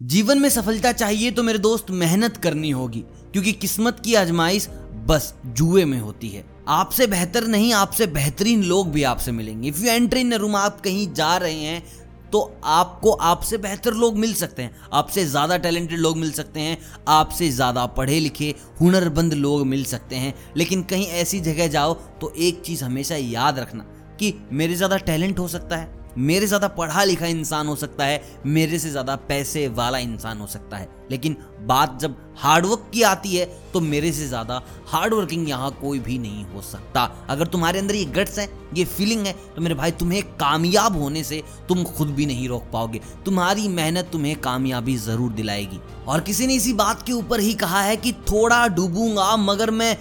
जीवन में सफलता चाहिए तो मेरे दोस्त मेहनत करनी होगी, क्योंकि किस्मत की आजमाइश बस जुए में होती है। आपसे बेहतर नहीं, आपसे बेहतरीन लोग भी आपसे मिलेंगे। If you enter in room आप कहीं जा रहे हैं तो आपको आपसे बेहतर लोग मिल सकते हैं। आपसे ज़्यादा टैलेंटेड लोग मिल सकते हैं, आपसे ज़्यादा पढ़े लिखे हुनरबंद लोग मिल सकते हैं। लेकिन कहीं ऐसी जगह जाओ तो एक चीज़ हमेशा याद रखना कि मेरे ज़्यादा टैलेंट हो सकता है। मेरे ज़्यादा पढ़ा लिखा इंसान हो सकता है, मेरे से ज़्यादा पैसे वाला इंसान हो सकता है। लेकिन बात जब हार्डवर्क की आती है तो मेरे से ज़्यादा हार्डवर्किंग यहाँ कोई भी नहीं हो सकता। अगर तुम्हारे अंदर ये गट्स है, ये फीलिंग है तो मेरे भाई, तुम्हें कामयाब होने से तुम खुद भी नहीं रोक पाओगे। तुम्हारी मेहनत तुम्हें कामयाबी ज़रूर दिलाएगी। और किसी ने इसी बात के ऊपर ही कहा है कि थोड़ा डूबूँगा, मगर मैं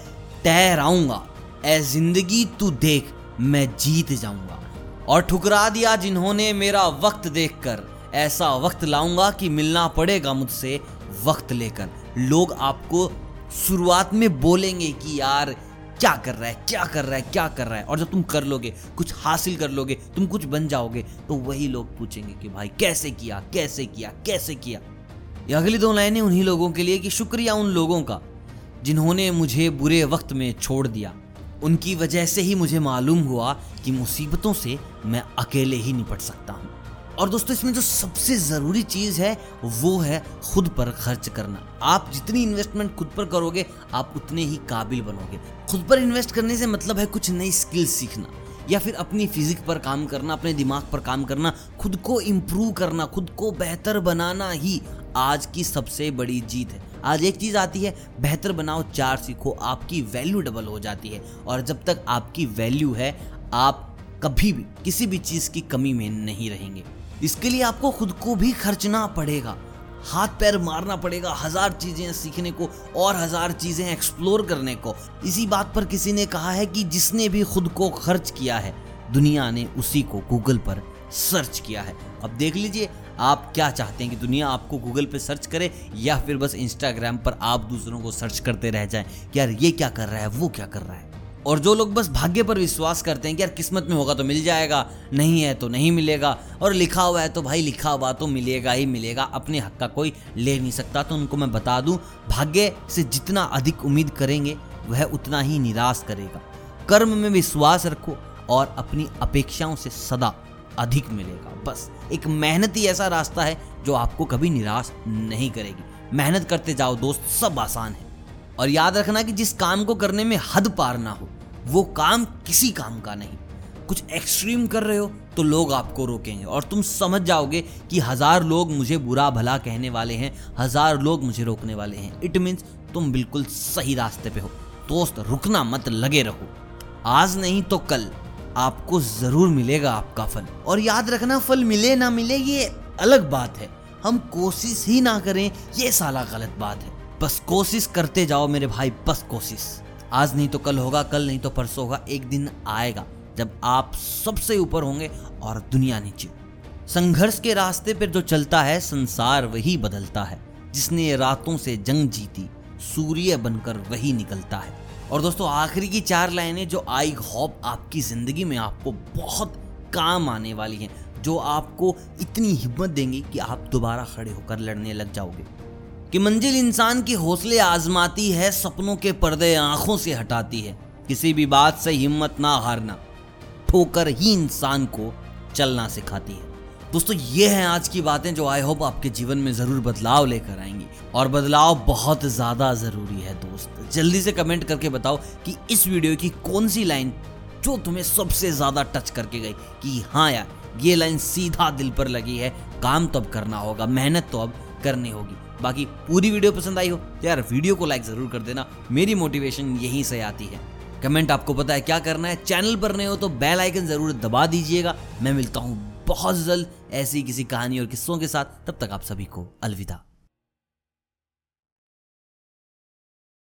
ठहराऊँगा ए ज़िंदगी तू देख, मैं जीत जाऊँगा। और ठुकरा दिया जिन्होंने मेरा वक्त देखकर। ऐसा वक्त लाऊँगा कि मिलना पड़ेगा मुझसे वक्त लेकर। लोग आपको शुरुआत में बोलेंगे कि यार, क्या कर रहा है, क्या कर रहा है, क्या कर रहा है? और जब तुम कर लोगे, कुछ हासिल कर लोगे, तुम कुछ बन जाओगे तो वही लोग पूछेंगे कि भाई, कैसे किया कैसे किया कैसे किया? ये अगली दो लाइनें उन्हीं लोगों के लिए कि शुक्रिया उन लोगों का, जिन्होंने मुझे बुरे वक्त में छोड़ दिया। उनकी वजह से ही मुझे मालूम हुआ कि मुसीबतों से मैं अकेले ही निपट सकता हूँ। और दोस्तों, इसमें जो सबसे ज़रूरी चीज़ है, वो है खुद पर खर्च करना। आप जितनी इन्वेस्टमेंट खुद पर करोगे, आप उतने ही काबिल बनोगे। खुद पर इन्वेस्ट करने से मतलब है कुछ नई स्किल सीखना, या फिर अपनी फिजिक पर काम करना, अपने दिमाग पर काम करना, खुद को इम्प्रूव करना, खुद को बेहतर बनाना ही आज की सबसे बड़ी जीत है। आज एक चीज़ आती है, बेहतर बनाओ, चार सीखो, आपकी वैल्यू डबल हो जाती है। और जब तक आपकी वैल्यू है, आप कभी भी, किसी भी चीज़ की कमी में नहीं रहेंगे। इसके लिए आपको खुद को भी खर्चना पड़ेगा। हाथ पैर मारना पड़ेगा हज़ार चीज़ें सीखने को और हज़ार चीज़ें एक्सप्लोर करने को। इसी बात पर किसी ने कहा है कि जिसने भी खुद को खर्च किया है, दुनिया ने उसी को गूगल पर सर्च किया है। अब देख लीजिए आप क्या चाहते हैं कि दुनिया आपको गूगल पे सर्च करे या फिर बस इंस्टाग्राम पर आप दूसरों को सर्च करते रह जाएँ? कि यार, ये क्या कर रहा है? वो क्या कर रहा है? और जो लोग बस भाग्य पर विश्वास करते हैं कि यार, किस्मत में होगा तो मिल जाएगा, नहीं है तो नहीं मिलेगा, और लिखा हुआ है तो भाई लिखा हुआ तो मिलेगा ही मिलेगा, अपने हक का कोई ले नहीं सकता तो उनको मैं बता दूँ, भाग्य से जितना अधिक उम्मीद करेंगे, वह उतना ही निराश करेगा। कर्म में विश्वास रखो और अपनी अपेक्षाओं से सदा अधिक मिलेगा। बस, एक मेहनत ही ऐसा रास्ता है जो आपको कभी निराश नहीं करेगी। मेहनत करते जाओ दोस्त, सब आसान है। और याद रखना कि जिस काम को करने में हद पार ना हो, वो काम किसी काम का नहीं। कुछ एक्सट्रीम कर रहे हो तो लोग आपको रोकेंगे। और तुम समझ जाओगे कि हज़ार लोग मुझे बुरा भला कहने वाले हैं, हज़ार लोग मुझे रोकने वाले हैं। इट मीन्स तुम बिल्कुल सही रास्ते पे हो। दोस्त, रुकना मत, लगे रहो। आज नहीं तो कल। आपको ज़रूर मिलेगा आपका फल। और याद रखना, फल मिले ना मिले, ये अलग बात है। हम कोशिश ही ना करें, ये साला गलत बात है। बस कोशिश करते जाओ मेरे भाई, बस कोशिश। आज नहीं तो कल होगा, कल नहीं तो परसों होगा, एक दिन आएगा, जब आप सबसे ऊपर होंगे और दुनिया नीचे। संघर्ष के रास्ते पर जो चलता है, संसार वही बदलता है, जिसने रातों से जंग जीती। सूर्य बनकर वही निकलता है। और दोस्तों, आखिरी की चार लाइनें जो आई, होप, आपकी ज़िंदगी में आपको बहुत काम आने वाली हैं, जो आपको इतनी हिम्मत देंगी कि आप दोबारा खड़े होकर लड़ने लग जाओगे। कि मंजिल इंसान के हौसले आजमाती है, सपनों के पर्दे आँखों से हटाती है। किसी भी बात से हिम्मत ना हारना, ठोकर ही इंसान को चलना सिखाती है। दोस्तों, ये हैं आज की बातें जो आई होप आपके जीवन में ज़रूर बदलाव लेकर आएँगी। और बदलाव बहुत ज़्यादा ज़रूरी है, दोस्त। जल्दी से कमेंट करके बताओ कि इस वीडियो की कौन सी लाइन जो तुम्हें सबसे ज़्यादा टच करके गई कि हाँ यार, ये लाइन सीधा दिल पर लगी है। काम तो अब करना होगा, मेहनत तो अब करनी होगी। बाकी पूरी वीडियो पसंद आई हो तो यार वीडियो को लाइक ज़रूर कर देना। मेरी मोटिवेशन यहीं से आती है। कमेंट आपको पता है क्या करना है। चैनल पर नए हो तो बेल आइकन ज़रूर दबा दीजिएगा। मैं मिलता हूँ बहुत जल्द ऐसी किसी कहानी और किस्सों के साथ। तब तक आप सभी को अलविदा।